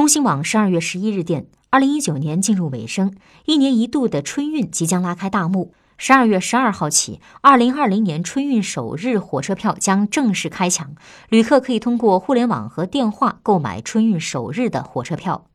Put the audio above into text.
中新网十二月十一日电二零一九年进入尾声一年一度的春运即将拉开大幕。十二月十二号起二零二零年春运首日火车票将正式开抢旅客可以通过互联网和电话购买春运首日的火车票。